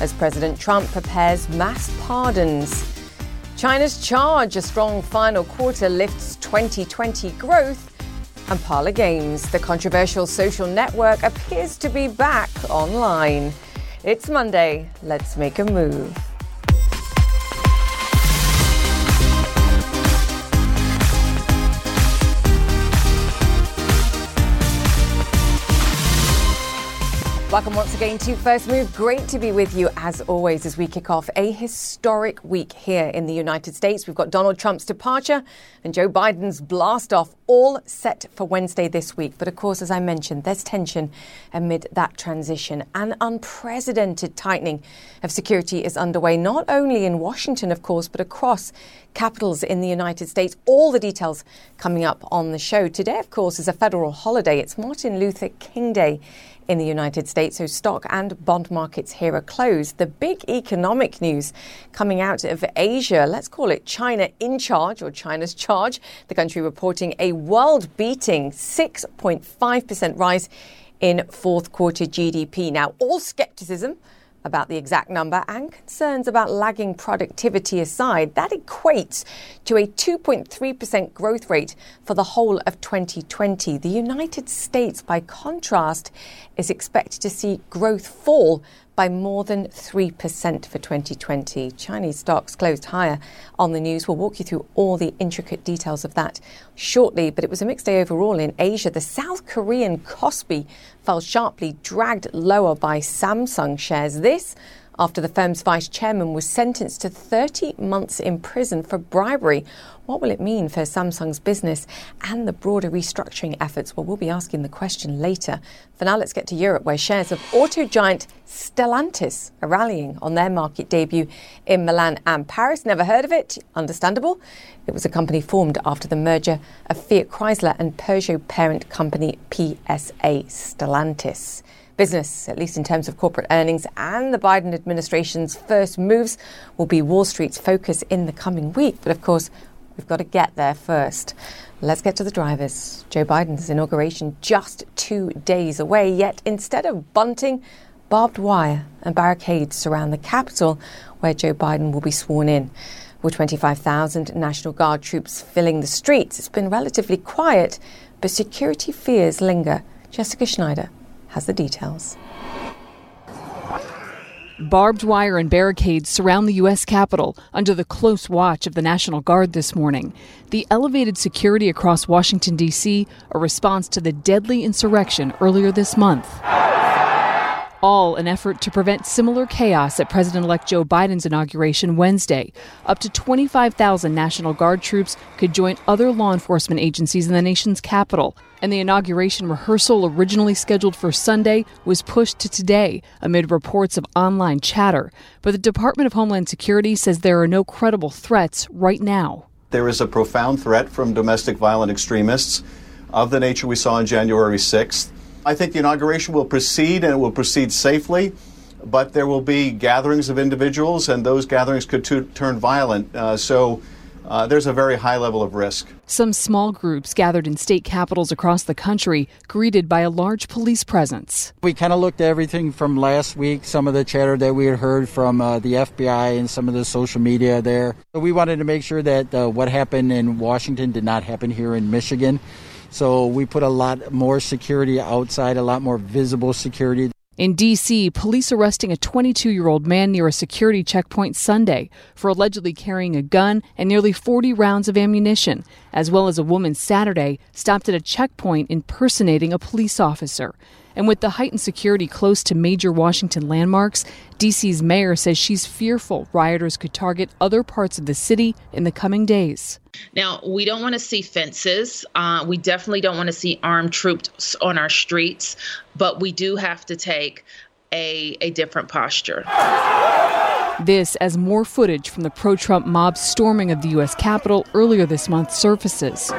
as President Trump prepares mass pardons. China's charge, a strong final quarter lifts 2020 growth. And Parlor Games, the controversial social network, appears to be back online. It's Monday. Let's make a move. Welcome once again to First Move. Great to be with you as always as we kick off a historic week here in the United States. We've got Donald Trump's departure and Joe Biden's blast off all set for Wednesday this week. But of course, as I mentioned, there's tension amid that transition. An unprecedented tightening of security is underway, not only in Washington, of course, but across capitals in the United States. All the details coming up on the show. Today, of course, is a federal holiday. It's Martin Luther King Day in the United States. So stock and bond markets here are closed. The big economic news coming out of Asia, let's call it China in charge or China's charge. The country reporting a world beating 6.5% rise in fourth quarter GDP. Now, all skepticism about the exact number and concerns about lagging productivity aside, that equates to a 2.3% growth rate for the whole of 2020. The United States, by contrast, is expected to see growth fall by more than 3% for 2020. Chinese stocks closed higher on the news. We'll walk you through all the intricate details of that shortly, but it was a mixed day overall in Asia. The South Korean Kospi fell sharply, dragged lower by Samsung shares. This after the firm's vice chairman was sentenced to 30 months in prison for bribery. What will it mean for Samsung's business and the broader restructuring efforts? Well, we'll be asking the question later. For now, let's get to Europe, where shares of auto giant Stellantis are rallying on their market debut in Milan and Paris. Never heard of it? Understandable. It was a company formed after the merger of Fiat Chrysler and Peugeot parent company PSA Stellantis business, at least in terms of corporate earnings, and the Biden administration's first moves will be Wall Street's focus in the coming week. But of course, we've got to get there first. Let's get to the drivers. Joe Biden's inauguration just two days away, yet instead of bunting, barbed wire and barricades surround the Capitol where Joe Biden will be sworn in. With 25,000 National Guard troops filling the streets, it's been relatively quiet, but security fears linger. Jessica Schneider has the details. Barbed wire and barricades surround the U.S. Capitol under the close watch of the National Guard this morning. The elevated security across Washington, D.C., a response to the deadly insurrection earlier this month all an effort to prevent similar chaos at President elect Joe Biden's inauguration Wednesday. Up to 25,000 National Guard troops could join other law enforcement agencies in the nation's capital. And the inauguration rehearsal, originally scheduled for Sunday, was pushed to today amid reports of online chatter. But the Department of Homeland Security says there are no credible threats right now. There is a profound threat from domestic violent extremists of the nature we saw on January 6th. I think the inauguration will proceed and it will proceed safely, but there will be gatherings of individuals, and those gatherings could t- turn violent. Uh, so uh, there's a very high level of risk. Some small groups gathered in state capitals across the country, greeted by a large police presence. We kind of looked at everything from last week, some of the chatter that we had heard from uh, the FBI and some of the social media there. So we wanted to make sure that uh, what happened in Washington did not happen here in Michigan. So we put a lot more security outside, a lot more visible security. In D.C., police arresting a 22 year old man near a security checkpoint Sunday for allegedly carrying a gun and nearly 40 rounds of ammunition, as well as a woman Saturday stopped at a checkpoint impersonating a police officer. And with the heightened security close to major Washington landmarks, DC's mayor says she's fearful rioters could target other parts of the city in the coming days. Now, we don't want to see fences. Uh, we definitely don't want to see armed troops on our streets, but we do have to take a, a different posture. This as more footage from the pro Trump mob storming of the U.S. Capitol earlier this month surfaces.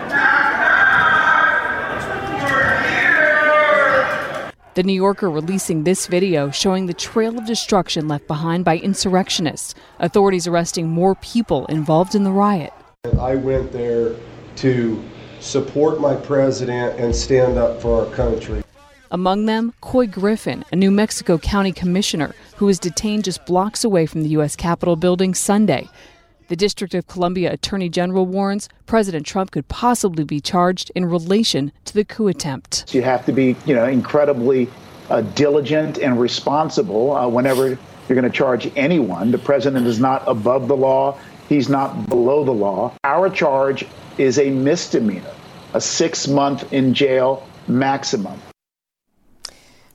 The New Yorker releasing this video showing the trail of destruction left behind by insurrectionists, authorities arresting more people involved in the riot. I went there to support my president and stand up for our country. Among them, Couy Griffin, a New Mexico County commissioner who was detained just blocks away from the U.S. Capitol building Sunday. The District of Columbia Attorney General warns President Trump could possibly be charged in relation to the coup attempt. You have to be, you know, incredibly uh, diligent and responsible uh, whenever you're going to charge anyone. The president is not above the law. He's not below the law. Our charge is a misdemeanor, a six month in jail maximum.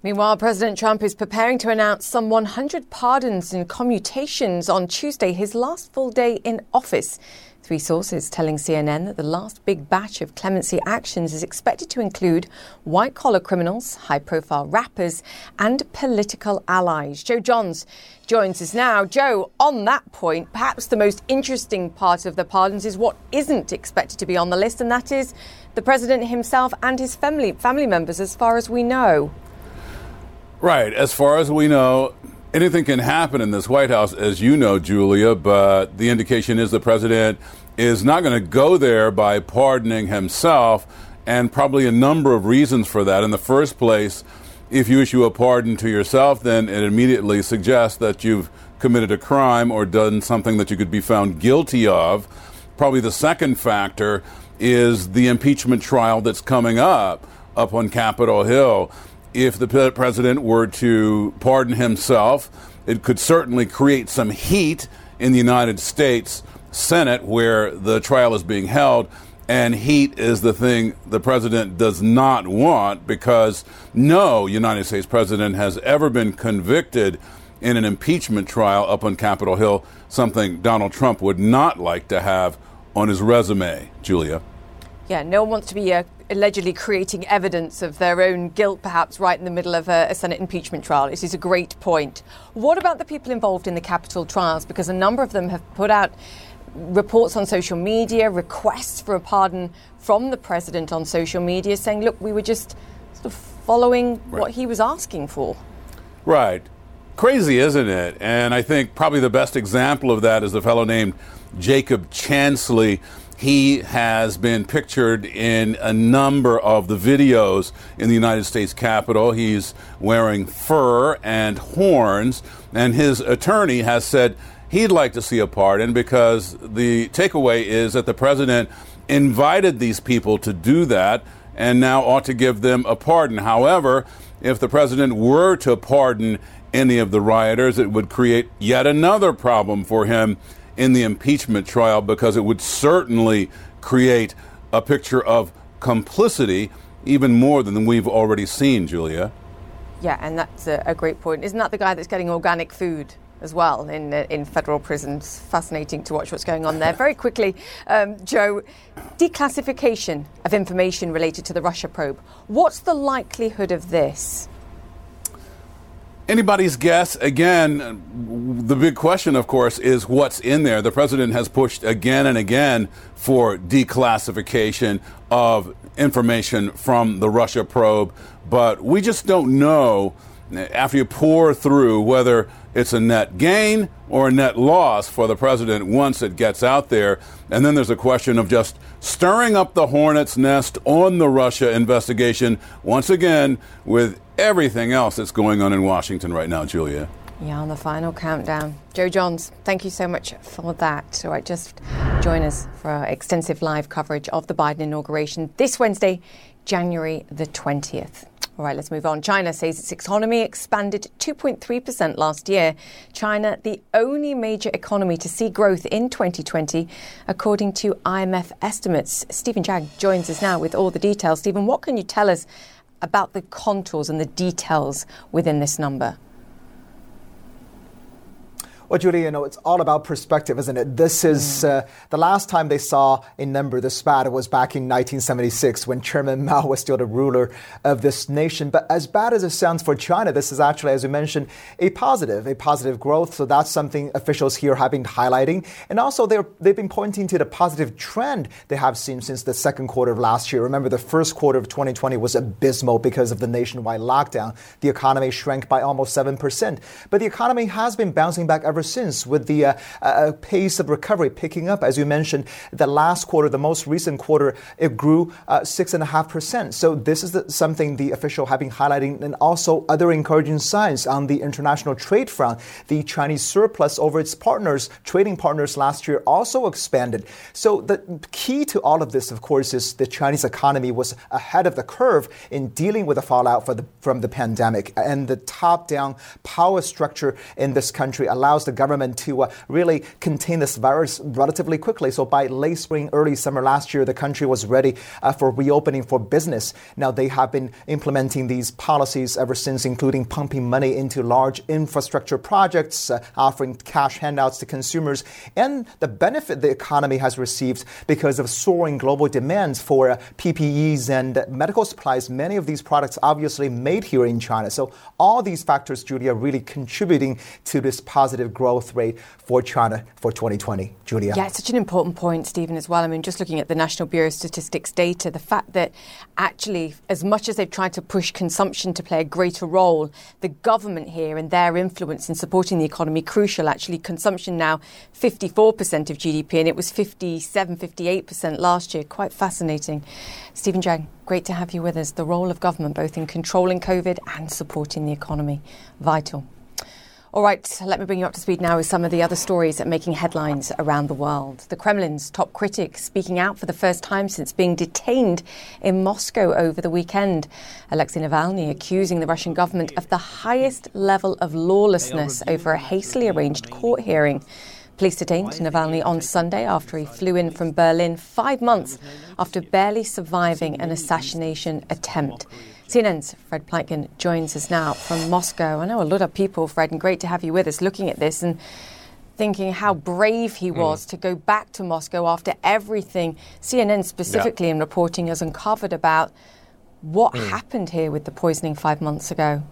Meanwhile, President Trump is preparing to announce some 100 pardons and commutations on Tuesday, his last full day in office. Three sources telling CNN that the last big batch of clemency actions is expected to include white collar criminals, high profile rappers, and political allies. Joe Johns joins us now. Joe, on that point, perhaps the most interesting part of the pardons is what isn't expected to be on the list, and that is the president himself and his family, family members, as far as we know. Right. As far as we know, anything can happen in this White House, as you know, Julia, but the indication is the president is not going to go there by pardoning himself, and probably a number of reasons for that. In the first place, if you issue a pardon to yourself, then it immediately suggests that you've committed a crime or done something that you could be found guilty of. Probably the second factor is the impeachment trial that's coming up up on Capitol Hill if the president were to pardon himself, it could certainly create some heat in the United States Senate where the trial is being held. And heat is the thing the president does not want because no United States president has ever been convicted in an impeachment trial up on Capitol Hill, something Donald Trump would not like to have on his resume. Julia. Yeah, no one wants to be uh, allegedly creating evidence of their own guilt, perhaps right in the middle of a, a, Senate impeachment trial. This is a great point. What about the people involved in the Capitol trials? Because a number of them have put out reports on social media, requests for a pardon from the president on social media, saying, look, we were just sort of following right. what he was asking for. Right. Crazy, isn't it? And I think probably the best example of that is a fellow named Jacob Chansley he has been pictured in a number of the videos in the United States Capitol. He's wearing fur and horns, and his attorney has said he'd like to see a pardon because the takeaway is that the president invited these people to do that and now ought to give them a pardon. However, if the president were to pardon any of the rioters, it would create yet another problem for him in the impeachment trial because it would certainly create a picture of complicity even more than we've already seen, Julia. Yeah, and that's a, great point. Isn't that the guy that's getting organic food? as well in uh, in federal prisons. Fascinating to watch what's going on there. Very quickly, um, Joe, declassification of information related to the Russia probe. What's the likelihood of this? Anybody's guess. Again, the big question, of course, is what's in there. The president has pushed again and again for declassification of information from the Russia probe, but we just don't know after you pour through whether it's a net gain or a net loss for the president once it gets out there. And then there's a question of just stirring up the hornet's nest on the Russia investigation once again with everything else that's going on in Washington right now, Julia. Yeah, on the final countdown. Joe Johns, thank you so much for that. All right, just join us for our extensive live coverage of the Biden inauguration this Wednesday, January the 20th. All right, let's move on. China says its economy expanded 2.3% last year. China, the only major economy to see growth in 2020, according to IMF estimates. Steven Jiang joins us now with all the details. Stephen, what can you tell us about the contours and the details within this number? Well, Julie, you know, it's all about perspective, isn't it? This is mm. uh, the last time they saw a number this bad was back in 1976 when Chairman Mao was still the ruler of this nation. But as bad as it sounds for China, this is actually, as you mentioned, a positive, a positive growth. So that's something officials here have been highlighting. And also, they've been pointing to the positive trend they have seen since the second quarter of last year. Remember, the first quarter of 2020 was abysmal because of the nationwide lockdown. The economy shrank by almost 7%. But the economy has been bouncing back ever ever since, with the uh, uh, pace of recovery picking up. As you mentioned, the last quarter, the most recent quarter, it grew uh, six and a half percent. So this is the, something the official have been highlighting, and also other encouraging signs on the international trade front. The Chinese surplus over its partners, trading partners, last year also expanded. So the key to all of this, of course, is the Chinese economy was ahead of the curve in dealing with the fallout the, from the pandemic, and the top-down power structure in this country allows the government to uh, really contain this virus relatively quickly. So by late spring, early summer last year, the country was ready uh, for reopening for business. Now they have been implementing these policies ever since, including pumping money into large infrastructure projects, uh, offering cash handouts to consumers, and the benefit the economy has received because of soaring global demands for uh, PPEs and medical supplies. Many of these products obviously made here in China. So all these factors, Julia, really contributing to this positive growth rate for China for 2020. Julia. Yeah, it's such an important point, Stephen, as well. I mean, just looking at the National Bureau of Statistics data, the fact that actually, as much as they've tried to push consumption to play a greater role, the government here and their influence in supporting the economy crucial. Actually, consumption now 54% of GDP, and it was 57, 58% last year. Quite fascinating. Steven Jiang, great to have you with us. The role of government both in controlling COVID and supporting the economy. Vital. All right, let me bring you up to speed now with some of the other stories that are making headlines around the world. The Kremlin's top critic speaking out for the first time since being detained in Moscow over the weekend. Alexei Navalny accusing the Russian government of the highest level of lawlessness over a hastily arranged court hearing. Police detained Navalny on Sunday after he flew in from Berlin five months after barely surviving an assassination attempt. CNN's Fred Pleitgen joins us now from Moscow. I know a lot of people, Fred, and great to have you with us looking at this and thinking how brave he hmm. was mm. to go back to Moscow after everything CNN specifically yeah. in reporting has uncovered about what mm. happened here with the poisoning five months ago.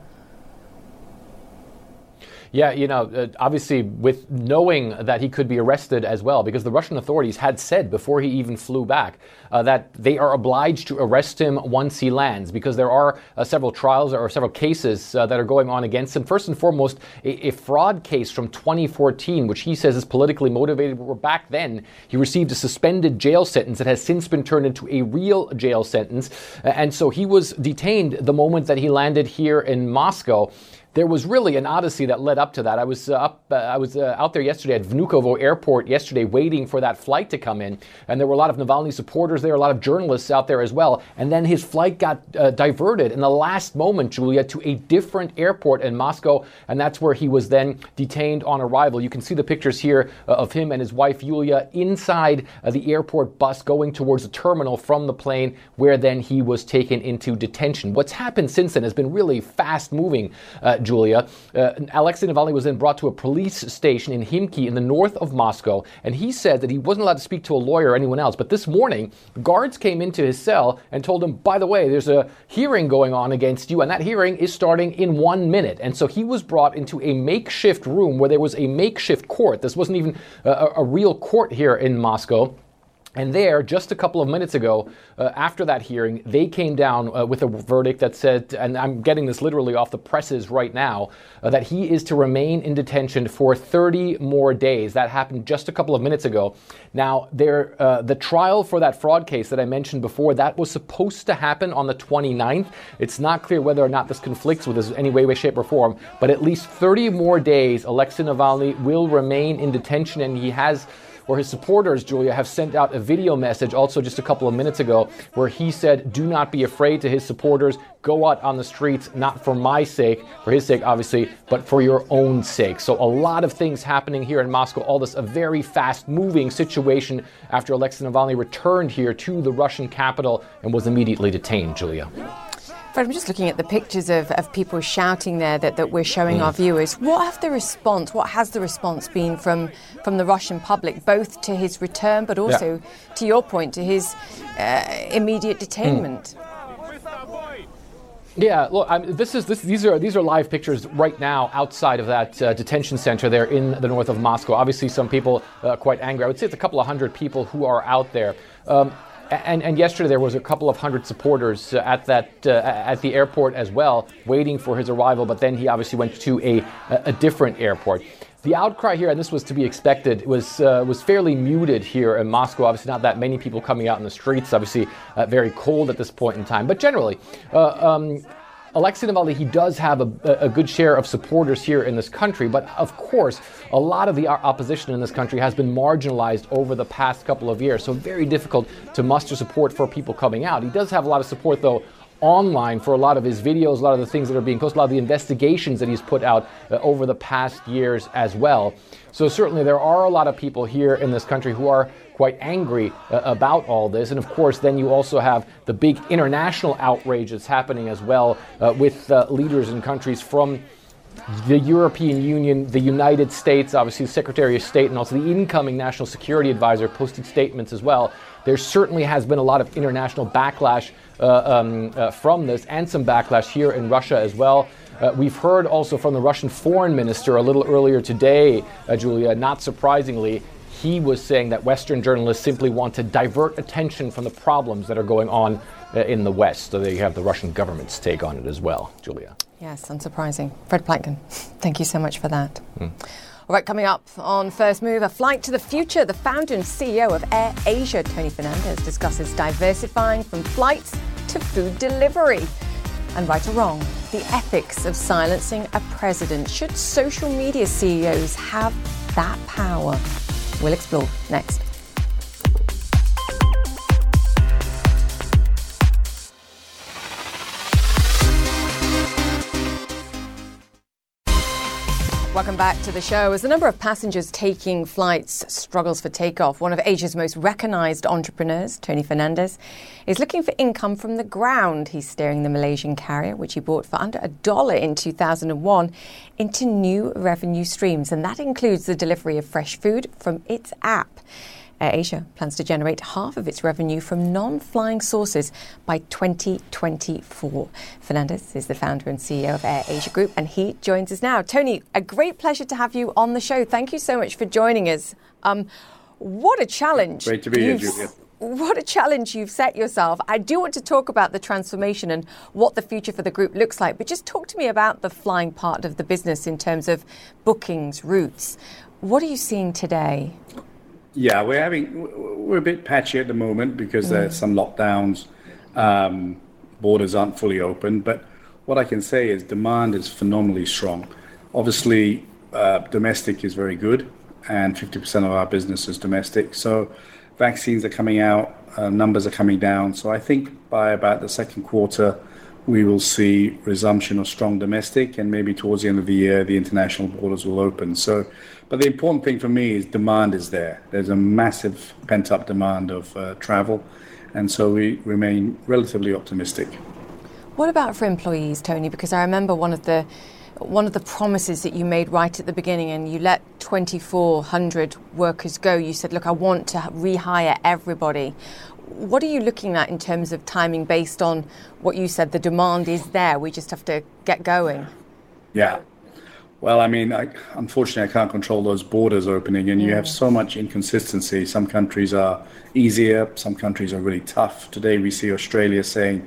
Yeah, you know, uh, obviously with knowing that he could be arrested as well, because the Russian authorities had said before he even flew back uh, that they are obliged to arrest him once he lands, because there are uh, several trials or several cases uh, that are going on against him. First and foremost, a, a, fraud case from 2014, which he says is politically motivated. Where back then he received a suspended jail sentence that has since been turned into a real jail sentence, and so he was detained the moment that he landed here in Moscow there was really an odyssey that led up to that. I was uh, up, uh, I was uh, out there yesterday at Vnukovo Airport yesterday, waiting for that flight to come in, and there were a lot of Navalny supporters there, a lot of journalists out there as well. And then his flight got uh, diverted in the last moment, Julia, to a different airport in Moscow, and that's where he was then detained on arrival. You can see the pictures here uh, of him and his wife Yulia inside the airport bus going towards the terminal from the plane, where then he was taken into detention. What's happened since then has been really fast moving. Julia. Uh, Alexei Navalny was then brought to a police station in Khimki in the north of Moscow, and he said that he wasn't allowed to speak to a lawyer or anyone else. But this morning, guards came into his cell and told him, by the way, there's a hearing going on against you, and that hearing is starting in one minute. And so he was brought into a makeshift room where there was a makeshift court. This wasn't even a, a real court here in Moscow. And there, just a couple of minutes ago, uh, after that hearing, they came down uh, with a verdict that said, and I'm getting this literally off the presses right now, uh, that he is to remain in detention for 30 more days. That happened just a couple of minutes ago. Now, there, uh, the trial for that fraud case that I mentioned before, that was supposed to happen on the 29th. It's not clear whether or not this conflicts with this in any way, way, shape, or form, but at least 30 more days, Alexei Navalny will remain in detention, and he has where his supporters, Julia, have sent out a video message also just a couple of minutes ago where he said, Do not be afraid to his supporters. Go out on the streets, not for my sake, for his sake, obviously, but for your own sake. So, a lot of things happening here in Moscow. All this, a very fast moving situation after Alexei Navalny returned here to the Russian capital and was immediately detained, Julia. Fred, I'm just looking at the pictures of, of people shouting there that, that we're showing mm. our viewers. What have the response, what has the response been from, from the Russian public, both to his return, but also, yeah. to your point, to his uh, immediate detainment? Mm. Yeah, look, I mean, this is this, these are these are live pictures right now outside of that uh, detention center there in the north of Moscow. Obviously, some people uh, quite angry. I would say it's a couple of hundred people who are out there. Um, and, and, yesterday there was a couple of hundred supporters uh, at that uh, at the airport as well, waiting for his arrival. But then he obviously went to a a different airport. The outcry here, and this was to be expected, was uh, was fairly muted here in Moscow. Obviously, not that many people coming out in the streets. Obviously, uh, very cold at this point in time. But generally, uh, um, Alexei Navalny, he does have a, a, good share of supporters here in this country, but of course, a lot of the opposition in this country has been marginalized over the past couple of years, so very difficult to muster support for people coming out. He does have a lot of support, though, online for a lot of his videos, a lot of the things that are being posted, a lot of the investigations that he's put out uh, over the past years as well. So certainly there are a lot of people here in this country who are quite angry uh, about all this. And of course, then you also have the big international outrage that's happening as well uh, with uh, leaders in countries from the European Union, the United States, obviously the Secretary of State, and also the incoming National Security Advisor posted statements as well. There certainly has been a lot of international backlash uh, um, uh, from this, and some backlash here in Russia as well. Uh, we've heard also from the Russian foreign minister a little earlier today, uh, Julia, not surprisingly, he was saying that Western journalists simply want to divert attention from the problems that are going on in the West. So there you have the Russian government's take on it as well, Julia. Yes, unsurprising. Fred Pleitgen, thank you so much for that. Mm. All right, coming up on First Move, a flight to the future. The founder and CEO of Air Asia, Tony Fernandez, discusses diversifying from flights to food delivery. And right or wrong, the ethics of silencing a president. Should social media CEOs have that power? We'll explore next. Welcome back to the show. As the number of passengers taking flights struggles for takeoff, one of Asia's most recognized entrepreneurs, Tony Fernandez, is looking for income from the ground. He's steering the Malaysian carrier, which he bought for under a dollar in 2001, into new revenue streams. And that includes the delivery of fresh food from its app. Asia plans to generate half of its revenue from non flying sources by 2024. Fernandez is the founder and CEO of Air Asia Group, and he joins us now. Tony, a great pleasure to have you on the show. Thank you so much for joining us. Um, what a challenge. Great to be here, Julia. What a challenge you've set yourself. I do want to talk about the transformation and what the future for the group looks like, but just talk to me about the flying part of the business in terms of bookings, routes. What are you seeing today? Yeah, we're having we're a bit patchy at the moment because mm. there's some lockdowns, um, borders aren't fully open. But what I can say is demand is phenomenally strong. Obviously, uh, domestic is very good, and 50% of our business is domestic. So vaccines are coming out, uh, numbers are coming down. So I think by about the second quarter, we will see resumption of strong domestic, and maybe towards the end of the year, the international borders will open. So but the important thing for me is demand is there. There's a massive pent up demand of uh, travel, and so we remain relatively optimistic. What about for employees, Tony? Because I remember one of the one of the promises that you made right at the beginning, and you let 2,400 workers go. You said, "Look, I want to rehire everybody." What are you looking at in terms of timing based on what you said? The demand is there. We just have to get going. Yeah, well, I mean, I, unfortunately, I can't control those borders opening, and you have so much inconsistency. Some countries are easier, some countries are really tough. Today, we see Australia saying,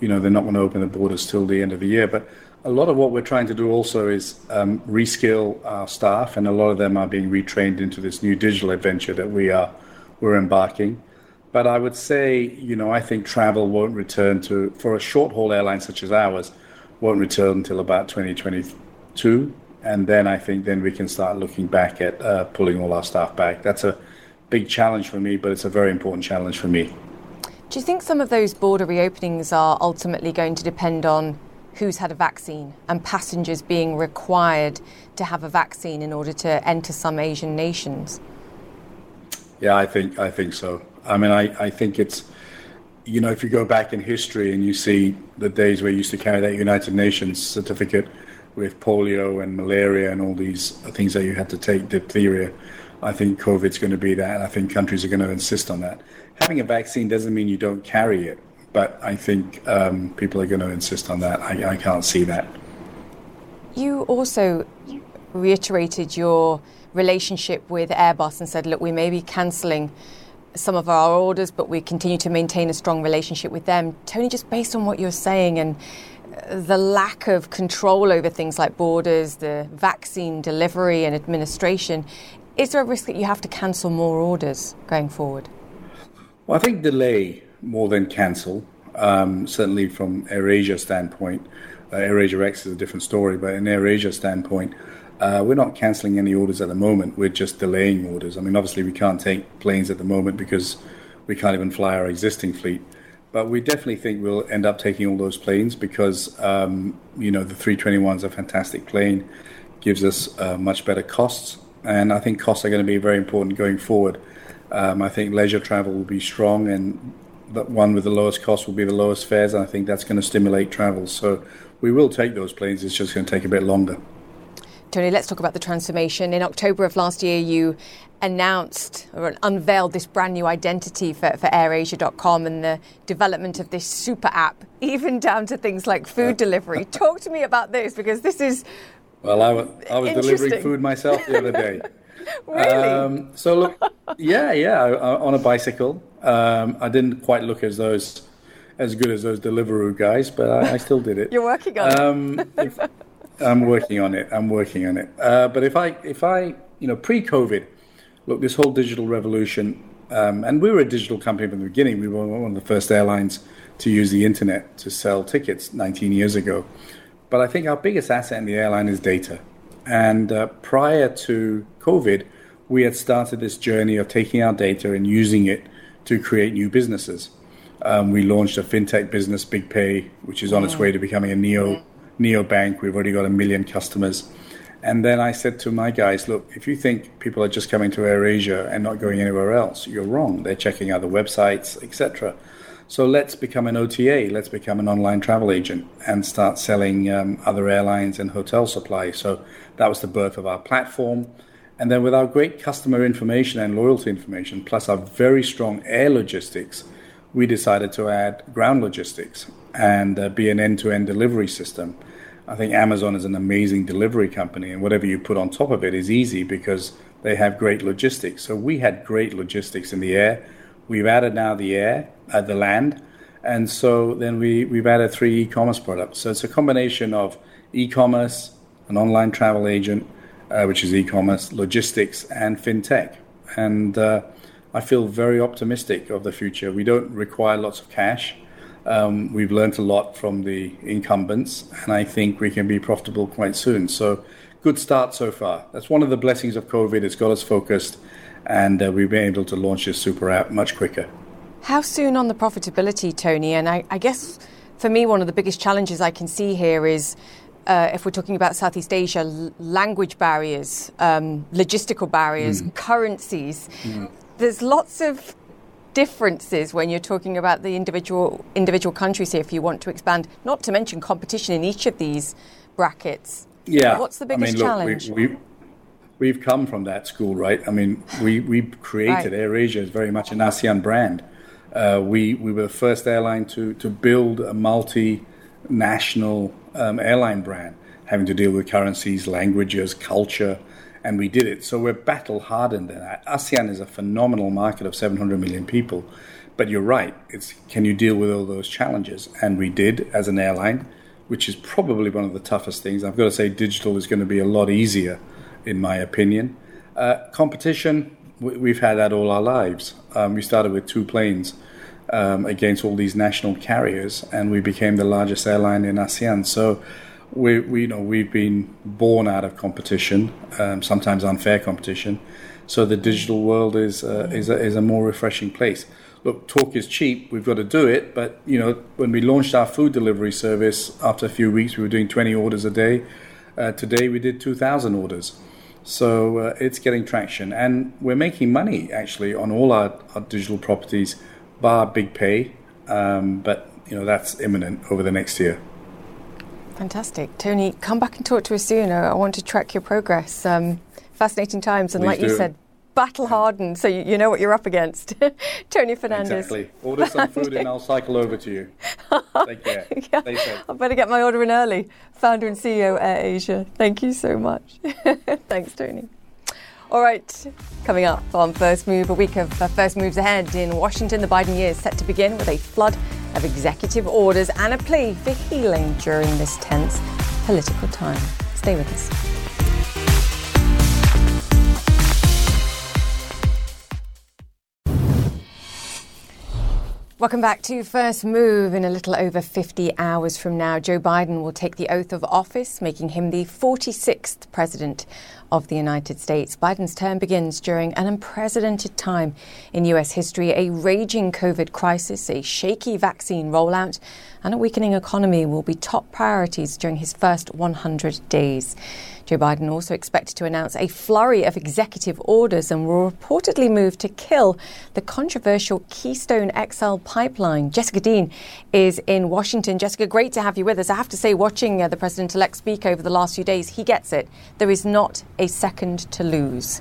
you know, they're not going to open the borders till the end of the year. But a lot of what we're trying to do also is um, reskill our staff, and a lot of them are being retrained into this new digital adventure that we are we're embarking. But I would say, you know, I think travel won't return to for a short haul airline such as ours won't return until about 2022 and then I think then we can start looking back at uh, pulling all our staff back. That's a big challenge for me, but it's a very important challenge for me. Do you think some of those border reopenings are ultimately going to depend on who's had a vaccine and passengers being required to have a vaccine in order to enter some Asian nations? Yeah, I think I think so. I mean, I, I think it's you know, if you go back in history and you see the days where you used to carry that United Nations certificate with polio and malaria and all these things that you had to take, diphtheria, I think COVID's going to be that. And I think countries are going to insist on that. Having a vaccine doesn't mean you don't carry it, but I think um, people are going to insist on that. I, I can't see that. You also reiterated your relationship with Airbus and said, look, we may be cancelling some of our orders, but we continue to maintain a strong relationship with them. Tony, just based on what you're saying and uh, the lack of control over things like borders, the vaccine delivery and administration, is there a risk that you have to cancel more orders going forward? Well, I think delay more than cancel. Um, certainly from AirAsia standpoint, uh, AirAsia X is a different story, but in AirAsia standpoint, uh, we're not cancelling any orders at the moment. We're just delaying orders. I mean, obviously, we can't take planes at the moment because we can't even fly our existing fleet. But we definitely think we'll end up taking all those planes because, um, you know, the 321 is a fantastic plane, gives us uh, much better costs. And I think costs are going to be very important going forward. Um, I think leisure travel will be strong, and the one with the lowest cost will be the lowest fares. And I think that's going to stimulate travel. So we will take those planes. It's just going to take a bit longer. Tony, let's talk about the transformation. In October of last year, you announced or unveiled this brand new identity for, for AirAsia.com and the development of this super app, even down to things like food delivery. Talk to me about this because this is. Well, I was, I was delivering food myself the other day. really? Um, so, look, yeah, yeah, on a bicycle. Um, I didn't quite look as those as good as those Deliveroo guys, but I, I still did it. You're working on um, it. I'm working on it. I'm working on it. Uh, but if I, if I, you know, pre-COVID, look, this whole digital revolution, um, and we were a digital company from the beginning. We were one of the first airlines to use the internet to sell tickets 19 years ago. But I think our biggest asset in the airline is data. And uh, prior to COVID, we had started this journey of taking our data and using it to create new businesses. Um, we launched a fintech business, BigPay, which is on its way to becoming a neo neobank. We've already got a million customers. And then I said to my guys, look, if you think people are just coming to AirAsia and not going anywhere else, you're wrong. They're checking other websites, etc. So let's become an OTA. Let's become an online travel agent and start selling um, other airlines and hotel supply. So that was the birth of our platform. And then with our great customer information and loyalty information, plus our very strong air logistics, we decided to add ground logistics and uh, be an end-to-end delivery system. I think Amazon is an amazing delivery company, and whatever you put on top of it is easy because they have great logistics. So we had great logistics in the air. We've added now the air, uh, the land, and so then we, we've added three e-commerce products. So it's a combination of e-commerce, an online travel agent, uh, which is e-commerce, logistics, and fintech. And uh, I feel very optimistic of the future. We don't require lots of cash. Um, we've learned a lot from the incumbents, and I think we can be profitable quite soon. So, good start so far. That's one of the blessings of COVID. It's got us focused, and uh, we've been able to launch this super app much quicker. How soon on the profitability, Tony? And I, I guess for me, one of the biggest challenges I can see here is uh, if we're talking about Southeast Asia, l- language barriers, um, logistical barriers, mm. currencies. Mm. There's lots of differences when you're talking about the individual individual countries here if you want to expand, not to mention competition in each of these brackets. Yeah. What's the biggest I mean, look, challenge? We, we, we've come from that school, right? I mean, we, we created right. AirAsia as very much an ASEAN brand. Uh, we, we were the first airline to, to build a multinational um, airline brand, having to deal with currencies, languages, culture, and we did it. So we're battle hardened. in that. ASEAN is a phenomenal market of 700 million people. But you're right. It's can you deal with all those challenges? And we did as an airline, which is probably one of the toughest things. I've got to say, digital is going to be a lot easier, in my opinion. Uh, competition, we've had that all our lives. Um, we started with two planes um, against all these national carriers, and we became the largest airline in ASEAN. So we, we, you know, we've been born out of competition, um, sometimes unfair competition. So the digital world is uh, is, a, is a more refreshing place. Look, talk is cheap. We've got to do it. But you know, when we launched our food delivery service, after a few weeks, we were doing 20 orders a day. Uh, today, we did 2,000 orders. So uh, it's getting traction, and we're making money actually on all our, our digital properties, bar BigPay. um, but you know that's imminent over the next year. Fantastic, Tony. Come back and talk to us soon. I want to track your progress. Um, fascinating times, and Please like you said, battle hardened, so you, you know what you're up against. Tony Fernandez. Exactly. Order some food and I'll cycle over to you. Take care. Yeah. Stay safe. I better get my order in early. Founder and CEO Air Asia. Thank you so much. Thanks, Tony. All right, coming up on First Move, a week of uh, first moves ahead in Washington. The Biden year is set to begin with a flood of executive orders and a plea for healing during this tense political time. Stay with us. Welcome back to First Move. In a little over 50 hours from now, Joe Biden will take the oath of office, making him the 46th president of the United States. Biden's term begins during an unprecedented time in U.S. history. A raging COVID crisis, a shaky vaccine rollout, and a weakening economy will be top priorities during his first 100 days. Joe Biden also expected to announce a flurry of executive orders and will reportedly move to kill the controversial Keystone XL pipeline. Jessica Dean is in Washington. Jessica, great to have you with us. I have to say, watching uh, the president elect speak over the last few days, he gets it. There is not a second to lose.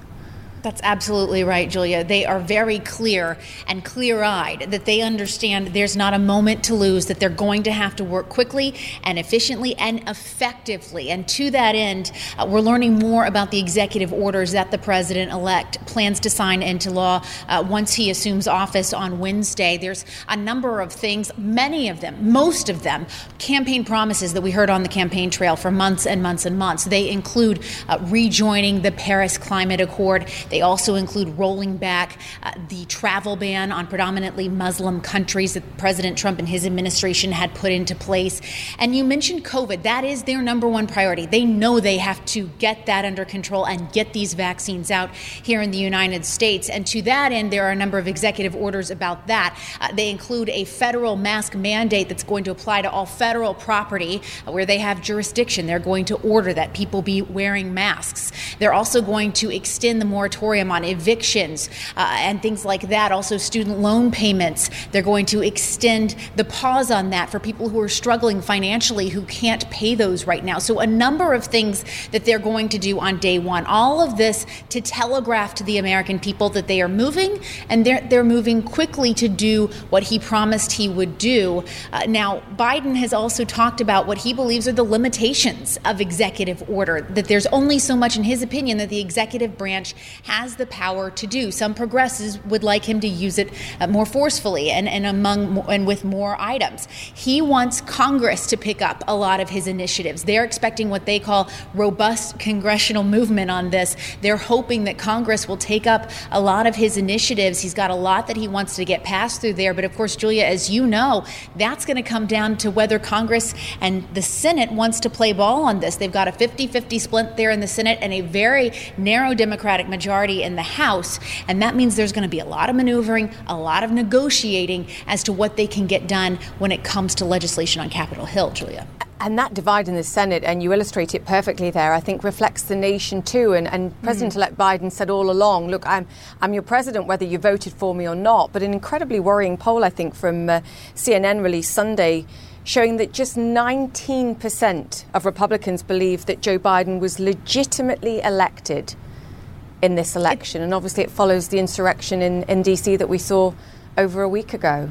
That's absolutely right, Julia. They are very clear and clear eyed that they understand there's not a moment to lose, that they're going to have to work quickly and efficiently and effectively. And to that end, uh, we're learning more about the executive orders that the president elect plans to sign into law uh, once he assumes office on Wednesday. There's a number of things, many of them, most of them, campaign promises that we heard on the campaign trail for months and months and months. They include uh, rejoining the Paris Climate Accord. They also include rolling back uh, the travel ban on predominantly Muslim countries that President Trump and his administration had put into place. And you mentioned COVID. That is their number one priority. They know they have to get that under control and get these vaccines out here in the United States. And to that end, there are a number of executive orders about that. Uh, they include a federal mask mandate that's going to apply to all federal property where they have jurisdiction. They're going to order that people be wearing masks. They're also going to extend the moratorium on evictions uh, and things like that. Also, student loan payments. They're going to extend the pause on that for people who are struggling financially who can't pay those right now. So, a number of things that they're going to do on day one. All of this to telegraph to the American people that they are moving and they're, they're moving quickly to do what he promised he would do. Uh, now, Biden has also talked about what he believes are the limitations of executive order, that there's only so much, in his opinion, that the executive branch has the power to do. Some progressives would like him to use it uh, more forcefully and, and among and with more items. He wants Congress to pick up a lot of his initiatives. They're expecting what they call robust congressional movement on this. They're hoping that Congress will take up a lot of his initiatives. He's got a lot that he wants to get passed through there. But of course, Julia, as you know, that's going to come down to whether Congress and the Senate wants to play ball on this. They've got a 50 50 split there in the Senate and a very narrow Democratic majority in the House. And that means there's going to be a lot of maneuvering, a lot of negotiating as to what they can get done when it comes to legislation on Capitol Hill, Julia. And that divide in the Senate, and you illustrate it perfectly there, I think reflects the nation too. And, and President elect Biden said all along, look, I'm, I'm your president whether you voted for me or not. But an incredibly worrying poll, I think, from uh, CNN released Sunday showing that just 19% of Republicans believe that Joe Biden was legitimately elected in this election. And obviously, it follows the insurrection in, in DC that we saw over a week ago.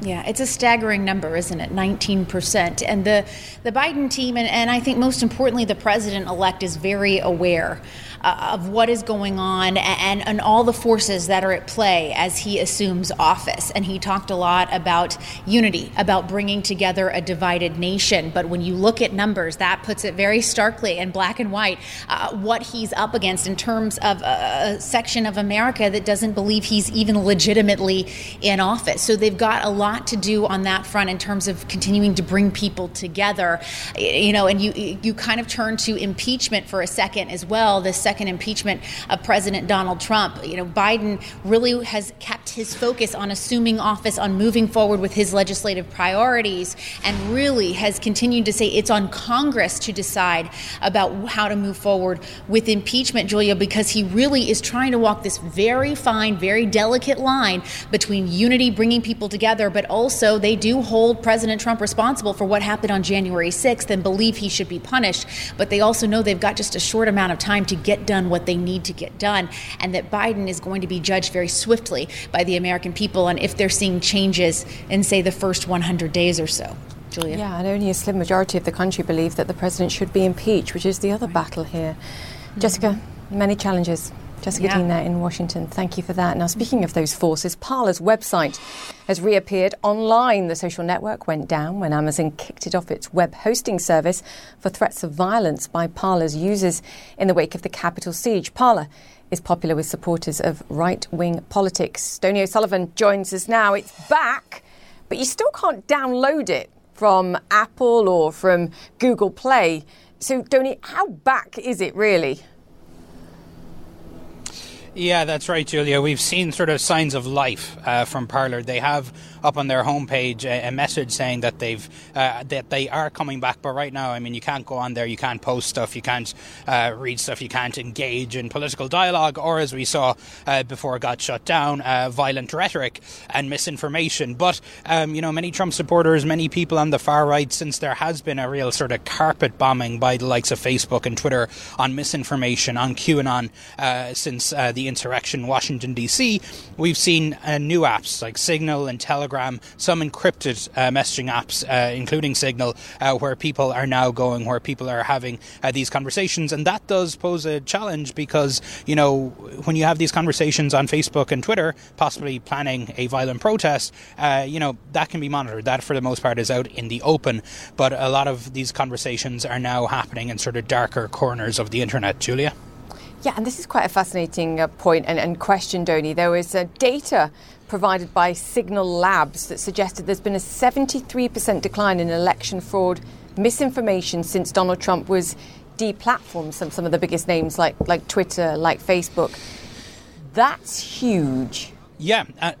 Yeah, it's a staggering number, isn't it? 19%. And the, the Biden team, and, and I think most importantly, the president elect is very aware uh, of what is going on and, and all the forces that are at play as he assumes office. And he talked a lot about unity, about bringing together a divided nation. But when you look at numbers, that puts it very starkly in black and white uh, what he's up against in terms of a, a section of America that doesn't believe he's even legitimately in office. So they've got a lot to do on that front in terms of continuing to bring people together. You know, and you you kind of turn to impeachment for a second as well. Second impeachment of President Donald Trump. You know, Biden really has kept his focus on assuming office, on moving forward with his legislative priorities, and really has continued to say it's on Congress to decide about how to move forward with impeachment, Julia, because he really is trying to walk this very fine, very delicate line between unity, bringing people together, but also they do hold President Trump responsible for what happened on January 6th and believe he should be punished. But they also know they've got just a short amount of time to get done what they need to get done, and that Biden is going to be judged very swiftly by the American people on if they're seeing changes in, say, the first 100 days or so. Julia. Yeah, and only a slim majority of the country believe that the president should be impeached, which is the other right. battle here. Mm-hmm. Jessica, many challenges. Jessica yeah. Dean there in Washington. Thank you for that. Now, speaking of those forces, Parler's website has reappeared online. The social network went down when Amazon kicked it off its web hosting service for threats of violence by Parler's users in the wake of the Capitol siege. Parler is popular with supporters of right wing politics. Donie O'Sullivan joins us now. It's back, but you still can't download it from Apple or from Google Play. So, Donie, how back is it really? Yeah, that's right, Julia. We've seen sort of signs of life uh, from Parler. They have up on their homepage a, a message saying that they've uh, that they are coming back. But right now, I mean, you can't go on there, you can't post stuff, you can't uh, read stuff, you can't engage in political dialogue, or as we saw uh, before it got shut down, uh, violent rhetoric and misinformation. But um, you know, many Trump supporters, many people on the far right, since there has been a real sort of carpet bombing by the likes of Facebook and Twitter on misinformation on QAnon uh, since the insurrection in Washington, D.C., we've seen uh, new apps like Signal and Telegram, some encrypted uh, messaging apps, uh, including Signal, uh, where people are now going, where people are having uh, these conversations. And that does pose a challenge because, you know, when you have these conversations on Facebook and Twitter, possibly planning a violent protest, you know, that can be monitored. That, for the most part, is out in the open. But a lot of these conversations are now happening in sort of darker corners of the internet, Julia. Yeah, and this is quite a fascinating uh, point and, and, question, Donie. There was uh, data provided by Zignal Labs that suggested there's been a 73% decline in election fraud misinformation since Donald Trump was deplatformed. Some, some of the biggest names like, like Twitter, like Facebook. That's huge. Yeah. Uh-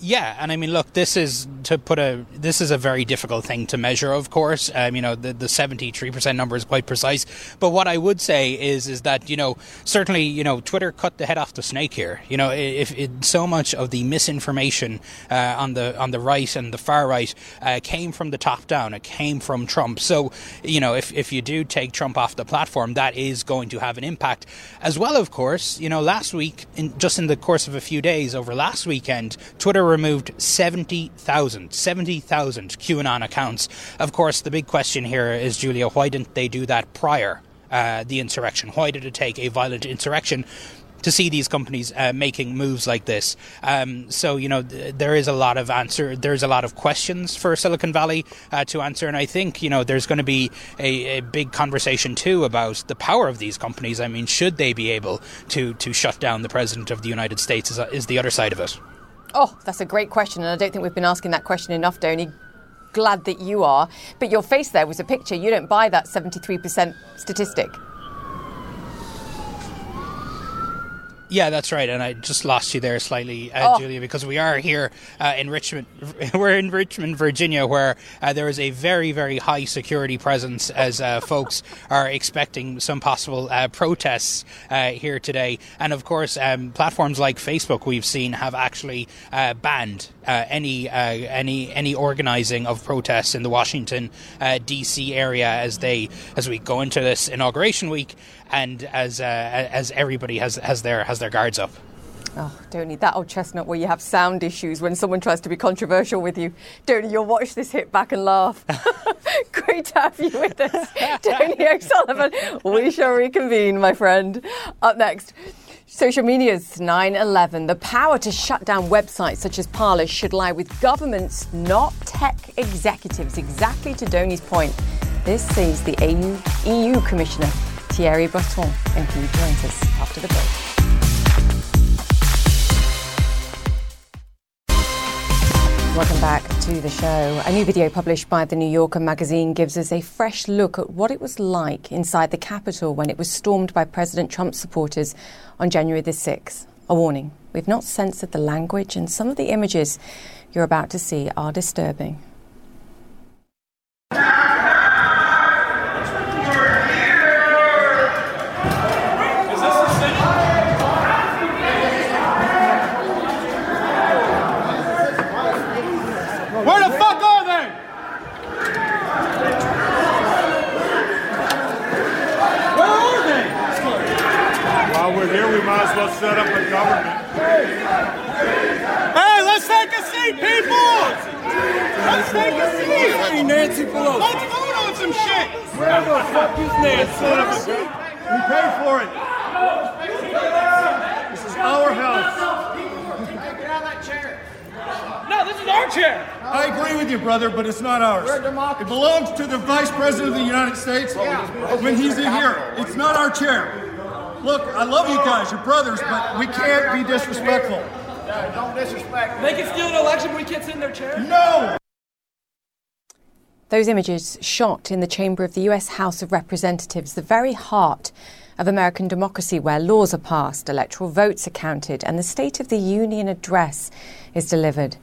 yeah, and I mean, look, this is to put a this is a very difficult thing to measure. Of course, um, you know the the seventy three percent number is quite precise. But what I would say is is that you know certainly you know Twitter cut the head off the snake here. You know, if, so much of the misinformation uh, on the on the right and the far right uh, came from the top down, it came from Trump. So you know, if if you do take Trump off the platform, that is going to have an impact as well. Of course, you know, last week, in, just in the course of a few days over last weekend, Twitter removed 70,000, 70,000 QAnon accounts. Of course, the big question here is, Julia, why didn't they do that prior uh, the insurrection? Why did it take a violent insurrection? to see these companies uh, making moves like this. Um, so you know th- there is a lot of answer. There's a lot of questions for Silicon Valley uh, to answer, and I think you know there's going to be a, a, big conversation too about the power of these companies. I mean, should they be able to to shut down the president of the United States? Is, is the other side of it. Oh, that's a great question, and I don't think we've been asking that question enough, Donie. Glad that you are. But your face there was a picture. You don't buy that 73% statistic. Yeah, that's right. And I just lost you there slightly, uh, oh. Julia, because we are here uh, in Richmond. We're in Richmond, Virginia, where uh, there is a very, very high security presence as uh, folks are expecting some possible uh, protests uh, here today. And of course, um, platforms like Facebook, we've seen, have actually banned any any any organizing of protests in the Washington D.C. area as they as we go into this inauguration week and as uh, as everybody has has their has their guards up. Oh, don't need that old chestnut where you have sound issues when someone tries to be controversial with you. Donie, you'll watch this hit back and laugh. Great to have you with us, Donie O'Sullivan. We shall reconvene, my friend. Up next. Social media's 9 11. The power to shut down websites such as Parler should lie with governments, not tech executives. Exactly to Donie's point. This says the EU, EU Commissioner Thierry Breton, and he joins us after the break. Welcome back to the show. A new video published by the New Yorker magazine gives us a fresh look at what it was like inside the Capitol when it was stormed by President Trump's supporters on January the 6th. A warning we've not censored the language, and some of the images you're about to see are disturbing. Where the fuck are they? Where are they? While we're here, we might as well set up a government. Hey, let's take a seat, people! Let's take a seat! Hey, Nancy Pelosi. Let's vote on some shit! Where the fuck is Nancy? We paid for it. This is our house. No, this is our chair! I agree with you, brother, but it's not ours. It belongs to the Vice President of the United States when he's in here. It's not our chair. Look, I love you guys, you're brothers, but we can't be disrespectful. Don't disrespect. They can steal an election, but we can't sit in their chair? No! Those images shot in the chamber of the US House of Representatives, the very heart of American democracy, where laws are passed, electoral votes are counted, and the State of the Union address is delivered.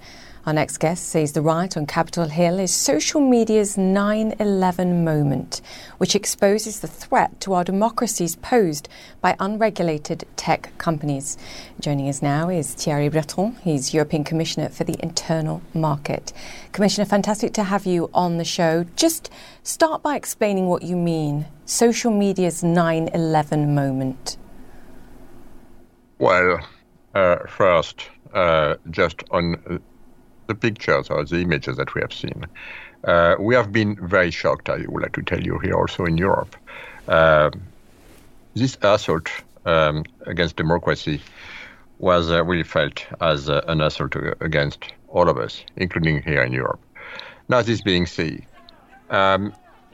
Our next guest says the riot on Capitol Hill is social media's 9 11 moment, which exposes the threat to our democracies posed by unregulated tech companies. Joining us now is Thierry Breton. He's European Commissioner for the Internal Market. Commissioner, fantastic to have you on the show. Just start by explaining what you mean social media's 9 11 moment. Well, uh, first, uh, just on the pictures or the images that we have seen. Uh, we have been very shocked, I would like to tell you here also in Europe. Uh, this assault um, against democracy was uh, really felt as uh, an assault against all of us, including here in Europe. Now, this being said, um,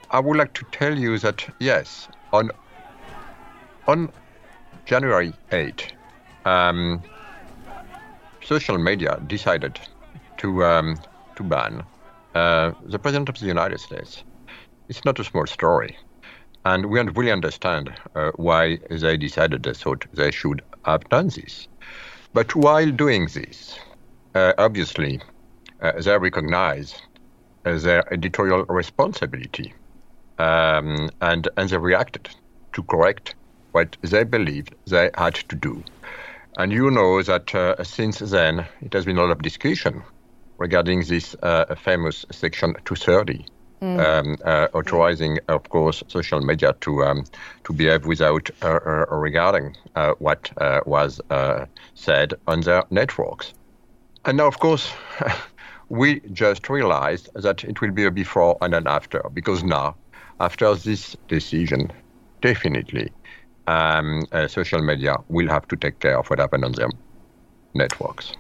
I would like to tell you that yes, on on January 8, um, social media decided to um, to ban uh, the president of the United States. It's not a small story, and we don't really understand uh, why they decided they thought they should have done this. But while doing this, uh, obviously, uh, they recognize uh, their editorial responsibility, um, and and they reacted to correct what they believed they had to do. And you know that uh, since then, it has been a lot of discussion regarding this uh, famous Section 230, mm. um, uh, authorizing, of course, social media to um, to behave without uh, uh regarding uh, what uh, was said on their networks. And now, of course, we just realized that it will be a before and an after, because now, after this decision, definitely um, social media will have to take care of what happened on their networks.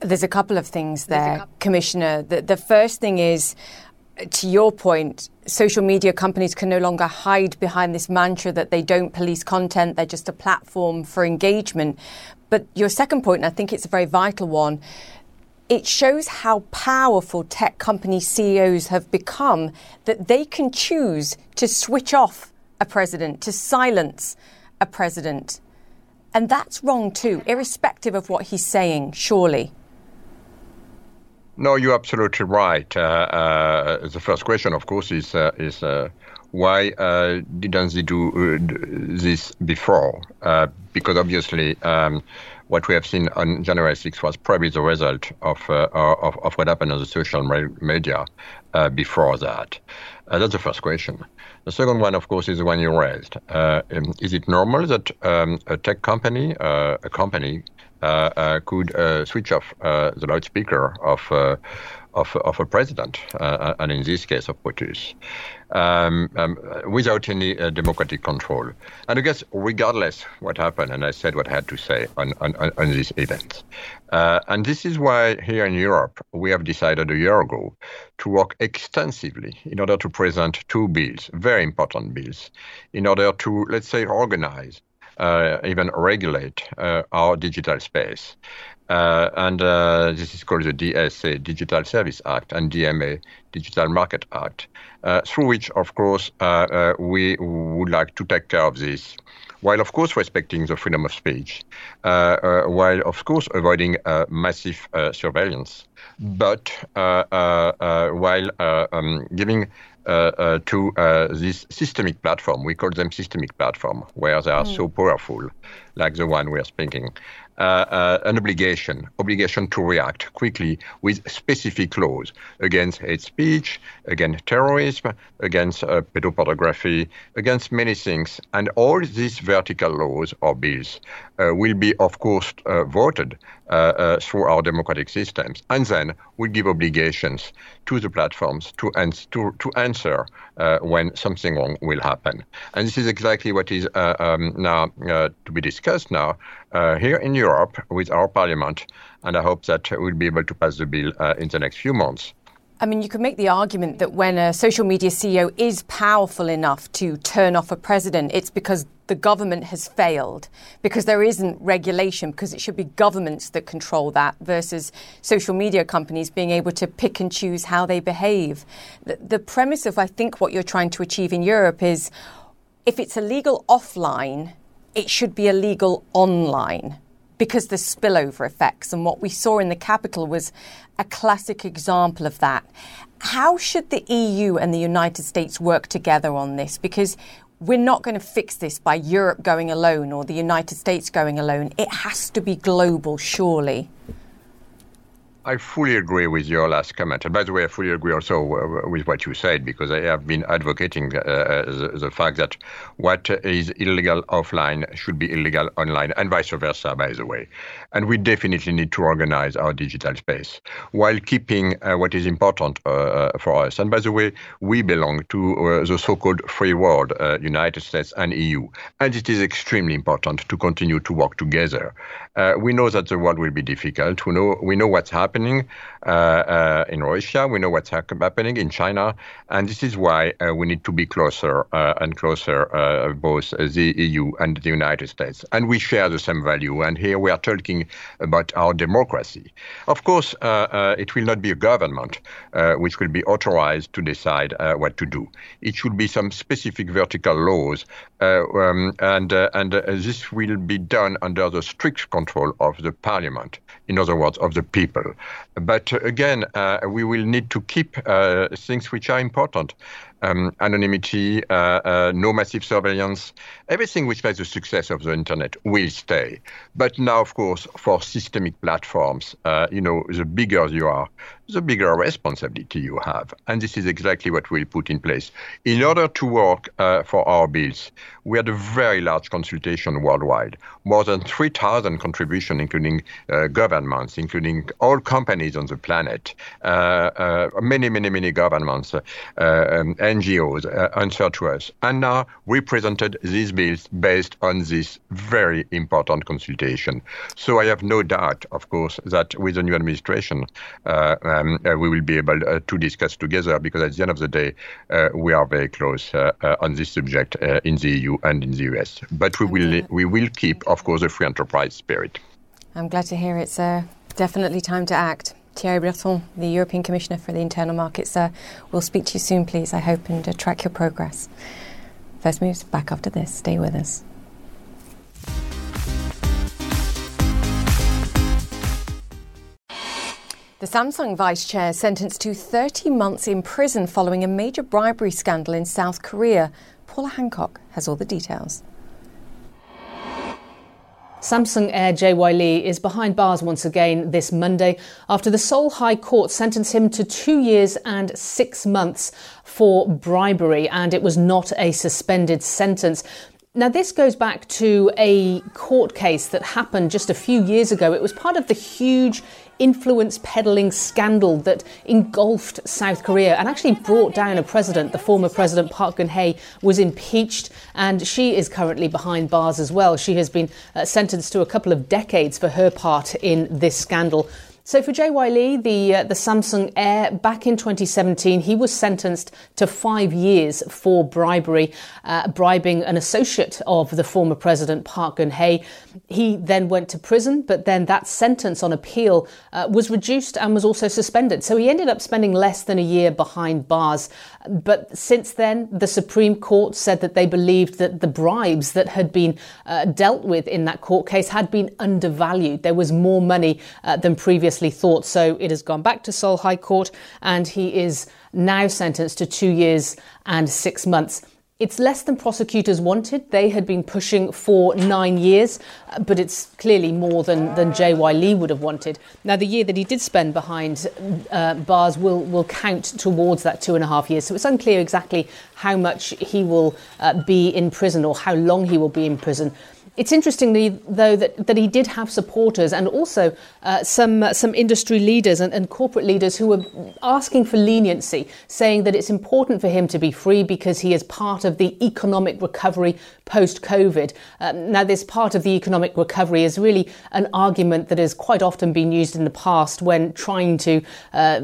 There's a couple of things there, Commissioner. The, the first thing is, to your point, social media companies can no longer hide behind this mantra that they don't police content, they're just a platform for engagement. But your second point, and I think it's a very vital one, it shows how powerful tech company CEOs have become that they can choose to switch off a president, to silence a president. And that's wrong too, irrespective of what he's saying, surely. No, you're absolutely right. Uh, uh, the first question, of course, is uh, is uh, why uh, didn't they do uh, this before? because obviously, um, what we have seen on January 6th was probably the result of of, of, what happened on the social media before that. that's the first question. The second one, of course, is the one you raised. Um, is it normal that um, a tech company, a company, could uh, switch off the loudspeaker of, of, of a president, and in this case of POTUS, um, um, without any democratic control. And I guess regardless what happened, and I said what I had to say on, on, on this event. Uh, and this is why here in Europe, we have decided a year ago to work extensively in order to present two bills, very important bills, in order to, let's say, organize uh, even regulate uh, our digital space. Uh, and uh, this is called the DSA, Digital Service Act, and DMA, Digital Market Act, uh, through which, of course, we would like to take care of this while of course respecting the freedom of speech, uh, uh, while of course avoiding uh, massive surveillance, but while um, giving to this systemic platform, we call them systemic platform, where they are mm. so powerful, like the one we are speaking, uh, uh, an obligation, obligation to react quickly with specific laws against hate speech, against terrorism, against uh, pedopornography, against many things. And all these vertical laws or bills uh, will be, of course, uh, voted uh, through our democratic systems. And then we give obligations to the platforms to, ans- to, to answer when something wrong will happen. And this is exactly what is um, now to be discussed now uh, here in Europe with our parliament, and I hope that we'll be able to pass the bill uh, in the next few months. I mean, you could make the argument that when a social media CEO is powerful enough to turn off a president, it's because the government has failed, because there isn't regulation, because it should be governments that control that versus social media companies being able to pick and choose how they behave. The, the premise of, I think, what you're trying to achieve in Europe is if it's illegal offline, it should be illegal online because the spillover effects. And what we saw in the Capitol was a classic example of that. How should the EU and the United States work together on this? Because we're not going to fix this by Europe going alone or the United States going alone. It has to be global, surely. I fully agree with your last comment. And by the way, I fully agree also uh, with what you said because I have been advocating uh, uh, the, the, fact that what is illegal offline should be illegal online and vice versa, by the way. And we definitely need to organize our digital space while keeping uh, what is important uh, uh, for us. And by the way, we belong to the so-called free world, United States and EU. And it is extremely important to continue to work together. we know that the world will be difficult. We know, we know what's happening happening uh, uh, in Russia. We know what's happening in China, and this is why uh, we need to be closer uh, and closer, uh, both the EU and the United States. And we share the same value. And here we are talking about our democracy. Of course, uh, it will not be a government which will be authorized to decide what to do. It should be some specific vertical laws, um, and and this will be done under the strict control of the parliament. In other words, of the people. But again, uh, we will need to keep uh, things which are important um, anonymity, uh, uh, no massive surveillance, everything which makes the success of the internet will stay. But now, of course, for systemic platforms, uh, you know, the bigger you are, the bigger responsibility you have. And this is exactly what we'll put in place. In order to work uh, for our bills, we had a very large consultation worldwide, more than 3,000 contributions, including uh, governments, including all companies on the planet, uh, many, many, many governments, um, NGOs uh, answered to us. And now we presented these bills based on this very important consultation. So I have no doubt, of course, that with the new administration, uh, um, uh, we will be able uh, to discuss together because at the end of the day, uh, we are very close uh, on this subject in the EU and in the US. But we will, we will keep, of course, the free enterprise spirit. I'm glad to hear it's definitely time to act. Thierry Breton, the European Commissioner for the Internal Market. Sir, we'll speak to you soon, please, I hope, and uh, track your progress. First Moves back after this. Stay with us. The Samsung vice chair sentenced to 30 months in prison following a major bribery scandal in South Korea. Paula Hancocks has all the details. Samsung heir JY Lee is behind bars once again this Monday after the Seoul High Court sentenced him to two years and six months for bribery, and it was not a suspended sentence. Now, this goes back to a court case that happened just a few years ago. It was part of the huge influence peddling scandal that engulfed South Korea and actually brought down a president. The former president Park Geun-hye was impeached, and she is currently behind bars as well. She has been uh, sentenced to a couple of decades for her part in this scandal. So for JY Lee, the uh, the Samsung heir, back in 2017, he was sentenced to five years for bribery, uh, bribing an associate of the former president Park Geun-hye. He then went to prison, but then that sentence on appeal uh, was reduced and was also suspended. So he ended up spending less than a year behind bars. But since then, the Supreme Court said that they believed that the bribes that had been uh, dealt with in that court case had been undervalued. There was more money uh, than previously thought. So it has gone back to Seoul High Court, and he is now sentenced to two years and six months. It's less than prosecutors wanted. They had been pushing for nine years, but it's clearly more than, than J.Y. Lee would have wanted. Now, the year that he did spend behind uh, bars will, will count towards that two and a half years. So it's unclear exactly how much he will uh, be in prison or how long he will be in prison. It's interesting, though, that, that he did have supporters and also uh, some, uh, some industry leaders and, and, corporate leaders who were asking for leniency, saying that it's important for him to be free because he is part of the economic recovery post COVID. Um, now, this part of the economic recovery is really an argument that has quite often been used in the past when trying to uh,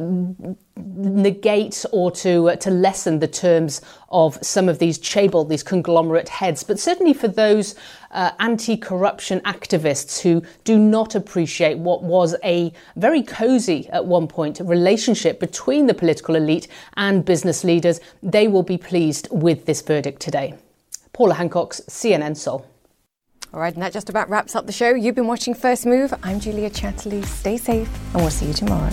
negate or to uh, to lessen the terms of some of these chaebol, these conglomerate heads. But certainly for those uh, anti-corruption activists who do not appreciate what was a very cosy at one point relationship between the political elite and business leaders, they will be pleased with this verdict today. Paula Hancocks CNN Seoul. All right, and that just about wraps up the show. You've been watching First Move. I'm Julia Chatterley. Stay safe, and we'll see you tomorrow.